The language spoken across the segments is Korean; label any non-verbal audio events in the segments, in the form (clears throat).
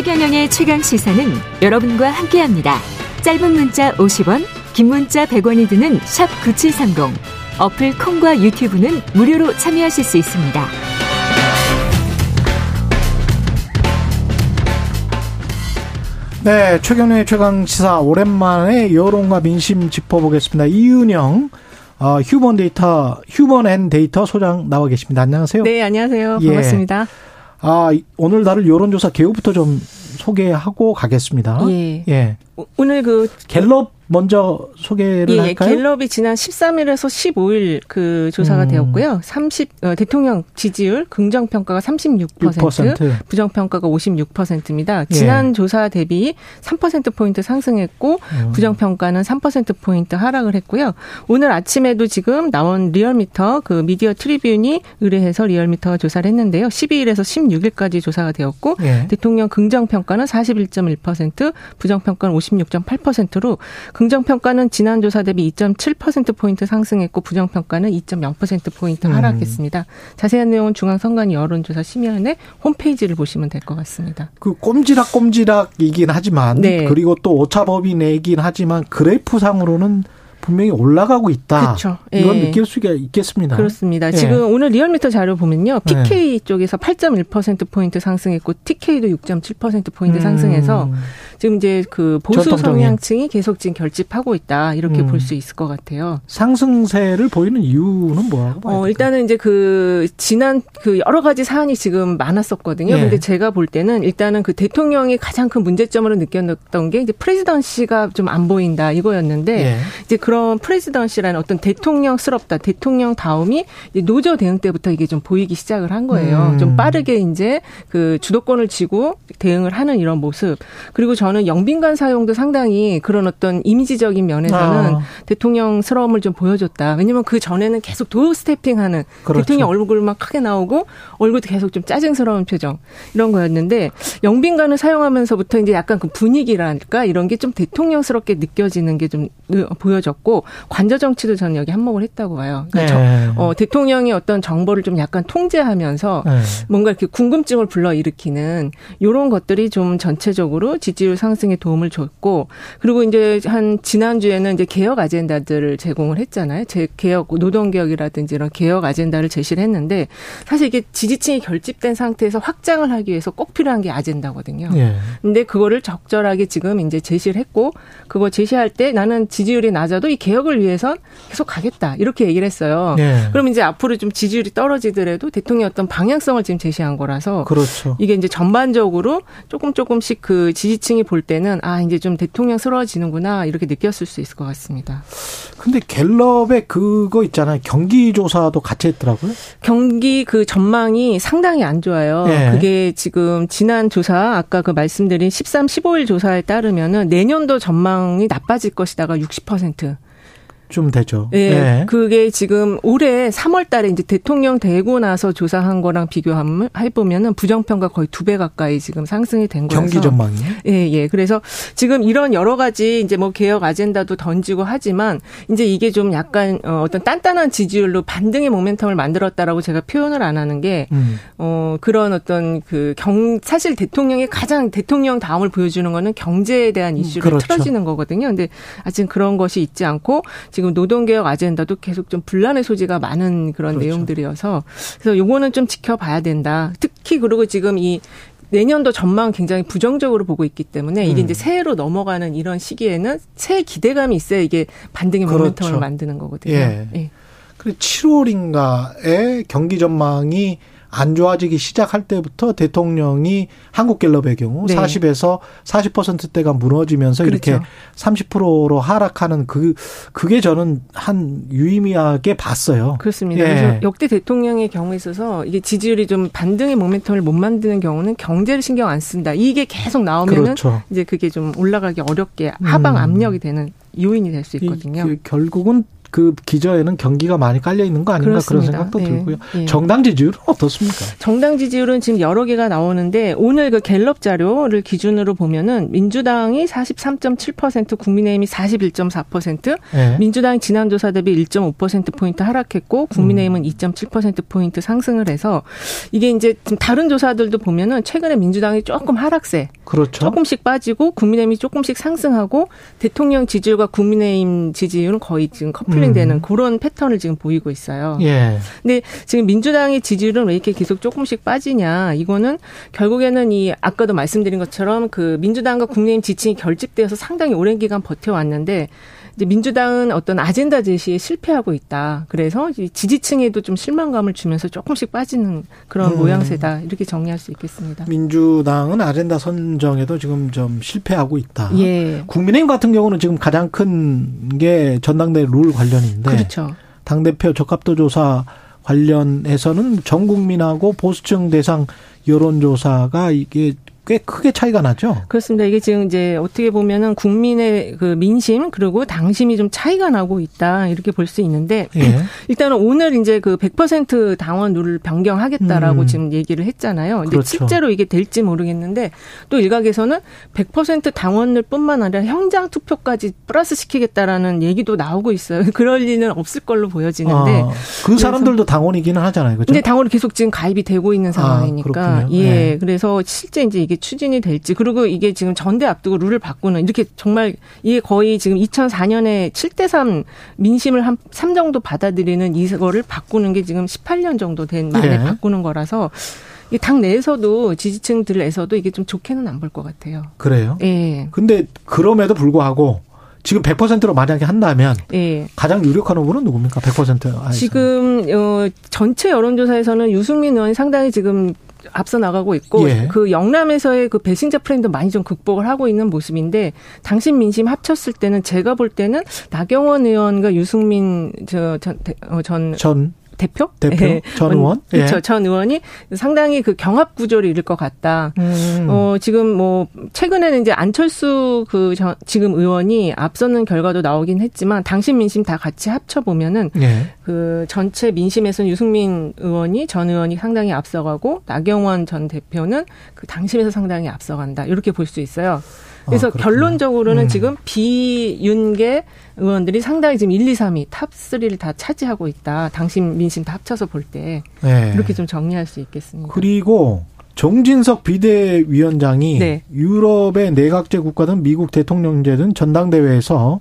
최경영의 최강 시사는 여러분과 함께합니다. 짧은 문자 50원, 긴 문자 100원이 드는 샵 9730. 어플 콩과 유튜브는 무료로 참여하실 수 있습니다. 네, 최경영의 최강 시사 오랜만에 여론과 민심 짚어보겠습니다. 이윤영 어, 휴먼 데이터 휴먼 앤 데이터 소장 나와 계십니다. 안녕하세요. 네, 안녕하세요. 예. 반갑습니다. 아, 오늘 다룰 여론조사 개요부터 좀 소개하고 가겠습니다. 예. 예. 오늘 그 갤럽 먼저 소개를 예, 할까요? 갤럽이 지난 13일에서 15일 그 조사가 음. 되었고요. 30 어, 대통령 지지율 긍정 평가가 36%, 6%. 부정 평가가 56%입니다. 지난 예. 조사 대비 3% 포인트 상승했고 음. 부정 평가는 3% 포인트 하락을 했고요. 오늘 아침에도 지금 나온 리얼미터 그 미디어 트리뷴이 의뢰해서 리얼미터가 조사를 했는데요. 12일에서 16일까지 조사가 되었고 예. 대통령 긍정 평가는 41.1%, 부정 평가는 56.8%로 긍정평가는 지난 조사 대비 2.7%포인트 상승했고 부정평가는 2.0%포인트 음. 하락했습니다. 자세한 내용은 중앙선관위 여론조사 심의위원회 홈페이지를 보시면 될 것 같습니다. 그 꼼지락 꼼지락이긴 하지만 네. 그리고 또 오차범위이긴 하지만 그래프상으로는 분명히 올라가고 있다. 그렇죠. 이건 예. 느낄 수가 있겠습니다. 그렇습니다. 예. 지금 오늘 리얼미터 자료 보면요. PK 예. 쪽에서 8.1% 포인트 상승했고 TK도 6.7% 포인트 음. 상승해서 지금 이제 그 보수 성향층이 계속 지금 결집하고 있다. 이렇게 음. 볼수 있을 것 같아요. 상승세를 보이는 이유는 뭐라고 봐요? 어, 일단은 이제 그 지난 그 여러 가지 사안이 지금 많았었거든요. 예. 근데 제가 볼 때는 일단은 그 대통령이 가장 큰 문제점으로 느꼈던 게 이제 프레지던시가 좀 안 보인다 이거였는데 예. 이제 그 그런 프레지던시라는 어떤 대통령스럽다, 대통령 다움이 노조 대응 때부터 이게 좀 보이기 시작을 한 거예요. 음. 좀 빠르게 이제 그 주도권을 쥐고 대응을 하는 이런 모습. 그리고 저는 영빈관 사용도 상당히 그런 어떤 이미지적인 면에서는 아. 대통령스러움을 좀 보여줬다. 왜냐면 그 전에는 계속 도어 스태핑하는 그렇죠. 대통령 얼굴만 크게 나오고 얼굴도 계속 좀 짜증스러운 표정 이런 거였는데 영빈관을 사용하면서부터 이제 약간 그 분위기랄까 이런 게 좀 대통령스럽게 느껴지는 게 좀 보여졌고. 있었고 관저 정치도 저는 여기 한몫을 했다고 봐요. 그러니까 네. 저, 어, 대통령이 어떤 정보를 좀 약간 통제하면서 네. 뭔가 이렇게 궁금증을 불러일으키는 이런 것들이 좀 전체적으로 지지율 상승에 도움을 줬고 그리고 이제 한 지난주에는 이제 개혁 아젠다들을 제공을 했잖아요. 제 개혁 노동 개혁이라든지 이런 개혁 아젠다를 제시를 했는데 사실 이게 지지층이 결집된 상태에서 확장을 하기 위해서 꼭 필요한 게 아젠다거든요. 네. 근데 그거를 적절하게 지금 이제 제시를 했고 그거 제시할 때 나는 지지율이 낮아도 이 개혁을 위해선 계속 가겠다 이렇게 얘기를 했어요. 네. 그럼 이제 앞으로 좀 지지율이 떨어지더라도 대통령 어떤 방향성을 지금 제시한 거라서 그렇죠. 이게 이제 전반적으로 조금 조금씩 그 지지층이 볼 때는 아 이제 좀 대통령스러워지는구나 이렇게 느꼈을 수 있을 것 같습니다. 근데 갤럽의 그거 있잖아요. 경기 조사도 같이 했더라고요. 경기 그 전망이 상당히 안 좋아요. 네. 그게 지금 지난 조사 아까 그 말씀드린 13, 15일 조사에 따르면은 내년도 전망이 나빠질 것이다가 60%. 좀 되죠. 네, 네. 그게 지금 올해 3월 달에 이제 대통령 되고 나서 조사한 거랑 비교하면 해보면은 부정평가 거의 두 배 가까이 지금 상승이 된 거예요. 경기 전망이? 예, 예. 그래서 지금 이런 여러 가지 이제 뭐 개혁 아젠다도 던지고 하지만 이제 이게 좀 약간 어, 어떤 단단한 지지율로 반등의 모멘텀을 만들었다라고 제가 표현을 안 하는 게 음. 어, 그런 어떤 그 경, 사실 대통령이 가장 대통령 다음을 보여주는 거는 경제에 대한 음, 이슈를 그렇죠. 틀어지는 거거든요. 근데 아직 그런 것이 있지 않고 지금 노동개혁 아젠다도 계속 좀 분란의 소지가 많은 그런 그렇죠. 내용들이어서 그래서 요거는 좀 지켜봐야 된다. 특히 그리고 지금 이 내년도 전망 굉장히 부정적으로 보고 있기 때문에 이게 음. 이제 새해로 넘어가는 이런 시기에는 새해 기대감이 있어야 이게 반등의 그렇죠. 모멘텀을 만드는 거거든요. 예. 예. 그리고 7월인가에 경기 전망이 안 좋아지기 시작할 때부터 대통령이 한국갤럽의 경우 네. 40에서 40%대가 무너지면서 그렇죠. 이렇게 30%로 하락하는 그 그게 저는 한 유의미하게 봤어요. 그렇습니다. 예. 그래서 역대 대통령의 경우에 있어서 이게 지지율이 좀 반등의 모멘텀을 못 만드는 경우는 경제를 신경 안 쓴다. 이게 계속 나오면은 그렇죠. 이제 그게 좀 올라가기 어렵게 하방 음. 압력이 되는 요인이 될 수 있거든요. 결국은 그 기저에는 경기가 많이 깔려 있는 거 아닌가 그렇습니다. 그런 생각도 네. 들고요. 네. 정당 지지율은 어떻습니까? 정당 지지율은 지금 여러 개가 나오는데 오늘 그 갤럽 자료를 기준으로 보면은 민주당이 43.7%, 국민의힘이 41.4%, 네. 민주당 지난 조사 대비 1.5% 포인트 하락했고 국민의힘은 음. 2.7% 포인트 상승을 해서 이게 이제 좀 다른 조사들도 보면은 최근에 민주당이 조금 하락세, 그렇죠. 조금씩 빠지고 국민의힘이 조금씩 상승하고 대통령 지지율과 국민의힘 지지율은 거의 지금 커플 링되는 음. 그런 패턴을 지금 보이고 있어요. 예. 근데 지금 민주당의 지지율은 왜 이렇게 계속 조금씩 빠지냐? 이거는 결국에는 이 아까도 말씀드린 것처럼 그 민주당과 국민의힘 지층이 결집되어서 상당히 오랜 기간 버텨왔는데 이제 민주당은 어떤 아젠다 제시에 실패하고 있다. 그래서 지지층에도 좀 실망감을 주면서 조금씩 빠지는 그런 음. 모양새다. 이렇게 정리할 수 있겠습니다. 민주당은 아젠다 선정에도 지금 좀 실패하고 있다. 예. 국민의힘 같은 경우는 지금 가장 큰 게 전당대 룰 관련인데 그렇죠. 당 대표 적합도 조사 관련해서는 전 국민하고 보수층 대상 여론조사가 이게 꽤 크게 차이가 나죠. 그렇습니다. 이게 지금 이제 어떻게 보면은 국민의 그 민심 그리고 당심이 좀 차이가 나고 있다 이렇게 볼 수 있는데 예. (clears throat) 일단은 오늘 이제 그 100% 당원 룰을 변경하겠다라고 음. 지금 얘기를 했잖아요. 근데 그렇죠. 실제로 이게 될지 모르겠는데 또 일각에서는 100% 당원을뿐만 아니라 현장 투표까지 플러스 시키겠다라는 얘기도 나오고 있어요. (laughs) 그럴 리는 없을 걸로 보여지는데 아, 그 사람들도 당원이기는 하잖아요. 그렇죠? 근데 당원이 계속 지금 가입이 되고 있는 아, 상황이니까 아, 예. 네. 그래서 실제 이제 이게 추진이 될지 그리고 이게 지금 전대 앞두고 룰을 바꾸는 이렇게 정말 이게 거의 지금 2004년에 7대 3 민심을 한 3 정도 받아들이는 이거를 바꾸는 게 지금 18년 정도 된 만에 네. 바꾸는 거라서 당 내에서도 지지층들에서도 이게 좀 좋게는 안 볼 것 같아요. 그래요? 예. 근데 그럼에도 불구하고 지금 100%로 만약에 한다면 예. 가장 유력한 후보는 누굽니까? 100%. 지금 어 전체 여론조사에서는 유승민 의원이 상당히 지금 앞서 나가고 있고 예. 그 영남에서의 그 배신자 프레임 많이 좀 극복을 하고 있는 모습인데 당심 민심 합쳤을 때는 제가 볼 때는 나경원 의원과 유승민 전 어, 전, 전 대표? 대표 네. 전 의원? 그렇죠. 예. 전 의원이 상당히 그 경합 구조를 이룰 것 같다. 음. 어, 지금 뭐 최근에는 이제 안철수 그 전, 지금 의원이 앞서는 결과도 나오긴 했지만 당신 민심 다 같이 합쳐 보면은 예. 그 전체 민심에서는 유승민 의원이 전 의원이 상당히 앞서가고 나경원 전 대표는 그 당심에서 상당히 앞서간다. 이렇게 볼 수 있어요. 그래서 아, 결론적으로는 음. 지금 비윤계 의원들이 상당히 지금 1, 2, 3위 탑 3를 다 차지하고 있다. 당심 민심 다 합쳐서 볼때 네. 이렇게 좀 정리할 수 있겠습니다. 그리고 정진석 비대위원장이 네. 유럽의 내각제 국가든 미국 대통령제든 전당대회에서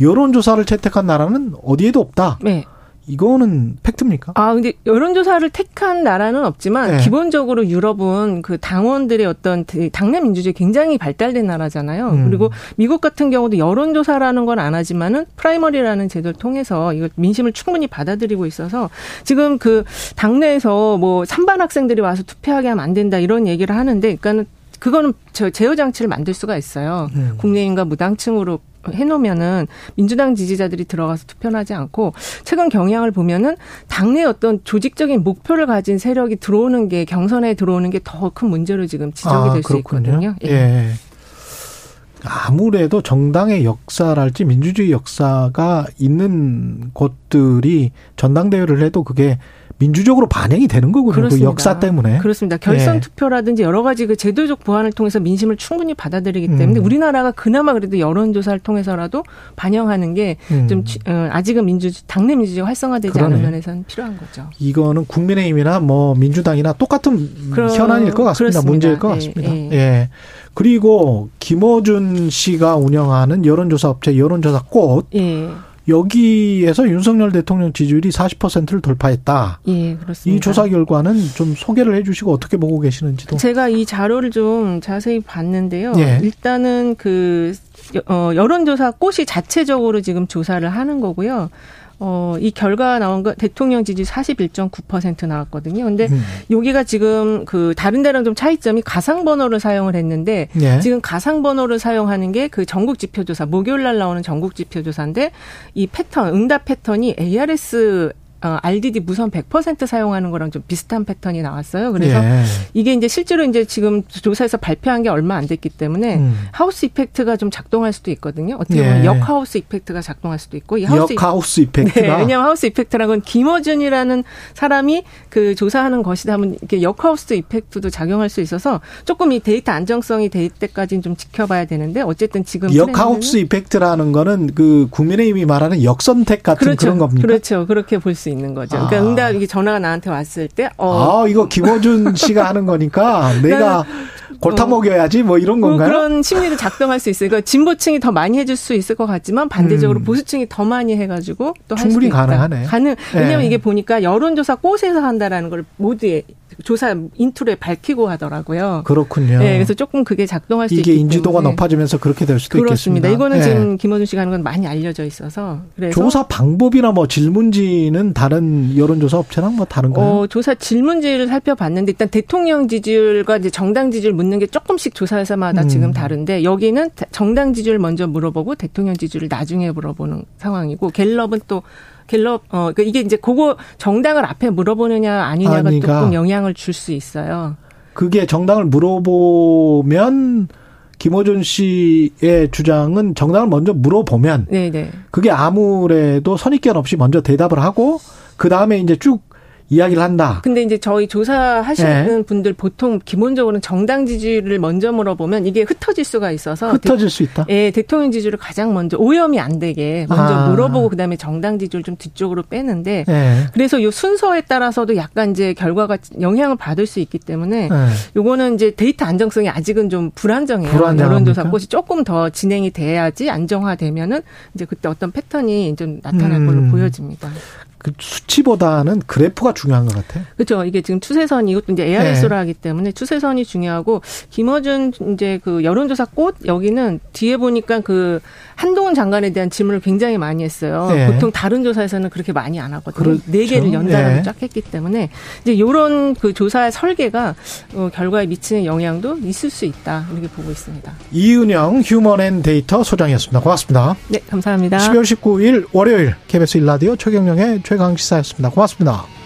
여론조사를 채택한 나라는 어디에도 없다. 네. 이거는 팩트입니까? 아, 근데 여론조사를 택한 나라는 없지만 네. 기본적으로 유럽은 그 당원들의 어떤 당내 민주주의 굉장히 발달된 나라잖아요. 음. 그리고 미국 같은 경우도 여론조사라는 건 안 하지만은 프라이머리라는 제도를 통해서 이거 민심을 충분히 받아들이고 있어서 지금 그 당내에서 뭐 3반 학생들이 와서 투표하게 하면 안 된다 이런 얘기를 하는데 그러니까는 그거는 저 제어 장치를 만들 수가 있어요. 음. 국힘과 무당층으로 해놓으면은 민주당 지지자들이 들어가서 투표를 하지 않고 최근 경향을 보면은 당내 어떤 조직적인 목표를 가진 세력이 들어오는 게 경선에 들어오는 게 더 큰 문제로 지금 지적이 아, 될수 있거든요. 예. 예. 아무래도 정당의 역사랄지 민주주의 역사가 있는 곳들이 전당대회를 해도 그게 민주적으로 반영이 되는 거군요. 그 역사 때문에. 그렇습니다. 결선 예. 투표라든지 여러 가지 그 제도적 보완을 통해서 민심을 충분히 받아들이기 때문에 음. 우리나라가 그나마 그래도 여론조사를 통해서라도 반영하는 게좀 음. 어, 아직은 민주 당내 민주주의가 활성화되지 그러네. 않은 면에서는 필요한 거죠. 이거는 국민의힘이나 뭐 민주당이나 똑같은 그럼, 현안일 것 같습니다. 그렇습니다. 문제일 것 예, 같습니다. 예. 예. 그리고 김어준 씨가 운영하는 여론조사 업체 여론조사 꽃. 예. 여기에서 윤석열 대통령 지지율이 40%를 돌파했다. 예, 그렇습니다. 이 조사 결과는 좀 소개를 해 주시고 어떻게 보고 계시는지도. 제가 이 자료를 좀 자세히 봤는데요. 예. 일단은 그 어, 여론조사 꽃이 자체적으로 지금 조사를 하는 거고요. 어, 이 결과 나온 거 대통령 지지 41.9% 나왔거든요. 근데 음. 여기가 지금 그 다른 데랑 좀 차이점이 가상 번호를 사용을 했는데 예. 지금 가상 번호를 사용하는 게 그 전국 지표 조사 목요일 날 나오는 전국 지표 조사인데 이 패턴 응답 패턴이 ARS 어, RDD 무선 100% 사용하는 거랑 좀 비슷한 패턴이 나왔어요. 그래서 예. 이게 이제 실제로 이제 지금 조사에서 발표한 게 얼마 안 됐기 때문에 음. 하우스 이펙트가 좀 작동할 수도 있거든요. 어떻게 보면 예. 역하우스 이펙트가 작동할 수도 있고 이 하우스 역하우스 이펙트가 네, 왜냐하면 하우스 이펙트라는 건 김어준이라는 사람이 그 조사하는 것이다 하면 이렇게 역하우스 이펙트도 작용할 수 있어서 조금 이 데이터 안정성이 될 때까지는 좀 지켜봐야 되는데 어쨌든 지금 역하우스 이펙트라는 거는 그 국민의힘이 말하는 역선택 같은 그렇죠. 그런 겁니까? 그렇죠. 그렇게 볼 수 있는 거죠. 그러니까 아. 응답 이게 전화가 나한테 왔을 때 어. 아, 이거 김어준 (laughs) 씨가 하는 거니까 내가 골타 먹여야지 뭐 이런 뭐 건가요? 그런 심리도 작동할 수 있어요. 그러니까 진보층이 더 많이 해줄 수 있을 것 같지만 반대적으로 음. 보수층이 더 많이 해가지고 또 충분히 가능하네. 가능. 왜냐하면 네. 이게 보니까 여론조사 꽃에서 한다라는 걸 모두에 조사 인트로에 밝히고 하더라고요. 그렇군요. 네, 그래서 조금 그게 작동할 수 이게 인지도가 높아지면서 그렇게 될 수도 그렇습니다. 있겠습니다. 이거는 네. 지금 김어준 씨가 하는 건 많이 알려져 있어서 조사 방법이나 뭐 질문지는 다른 여론조사 업체랑 뭐 다른가요? 어, 조사 질문지를 살펴봤는데 일단 대통령 지지율과 이제 정당 지지율 묻는 게 조금씩 조사 회사마다 음. 지금 다른데 여기는 정당 지지율 먼저 물어보고 대통령 지지율을 나중에 물어보는 상황이고 갤럽은 또 갤럽 어 그러니까 이게 이제 그거 정당을 앞에 물어보느냐 아니냐가 아니가. 조금 영향을 줄 수 있어요. 그게 정당을 물어보면 김호준 씨의 주장은 정당을 먼저 물어보면 네네. 그게 아무래도 선입견 없이 먼저 대답을 하고 그 다음에 이제 쭉 이야기를 한다. 근데 이제 저희 조사하시는 네. 분들 보통 기본적으로는 정당 지지를 먼저 물어보면 이게 흩어질 수가 있어서 흩어질 대, 수 있다. 예, 대통령 지지를 가장 먼저 오염이 안 되게 먼저 아. 물어보고 그다음에 정당 지지를 좀 뒤쪽으로 빼는데 네. 그래서 요 순서에 따라서도 약간 이제 결과가 영향을 받을 수 있기 때문에 네. 요거는 이제 데이터 안정성이 아직은 좀 불안정해요. 여론조사 꽃이 조금 더 진행이 돼야지 안정화되면은 이제 그때 어떤 패턴이 좀 나타날 음. 걸로 보여집니다. 그 수치보다는 그래프가 중요한 것 같아요. 그렇죠. 이게 지금 추세선이 이것도 이제 ARS로 네. 하기 때문에 추세선이 중요하고 김어준 이제 그 여론조사 꽃 여기는 뒤에 보니까 그 한동훈 장관에 대한 질문을 굉장히 많이 했어요. 네. 보통 다른 조사에서는 그렇게 많이 안 하거든요. 그렇죠. 네 개를 연달아서 네. 쫙 했기 때문에 이제 이런 그 조사의 설계가 어, 결과에 미치는 영향도 있을 수 있다 이렇게 보고 있습니다. 이은영 휴먼앤데이터 소장이었습니다. 고맙습니다. 네, 감사합니다. 12월 19일 월요일 KBS 일라디오 최경영의 최강 시사였습니다. 고맙습니다.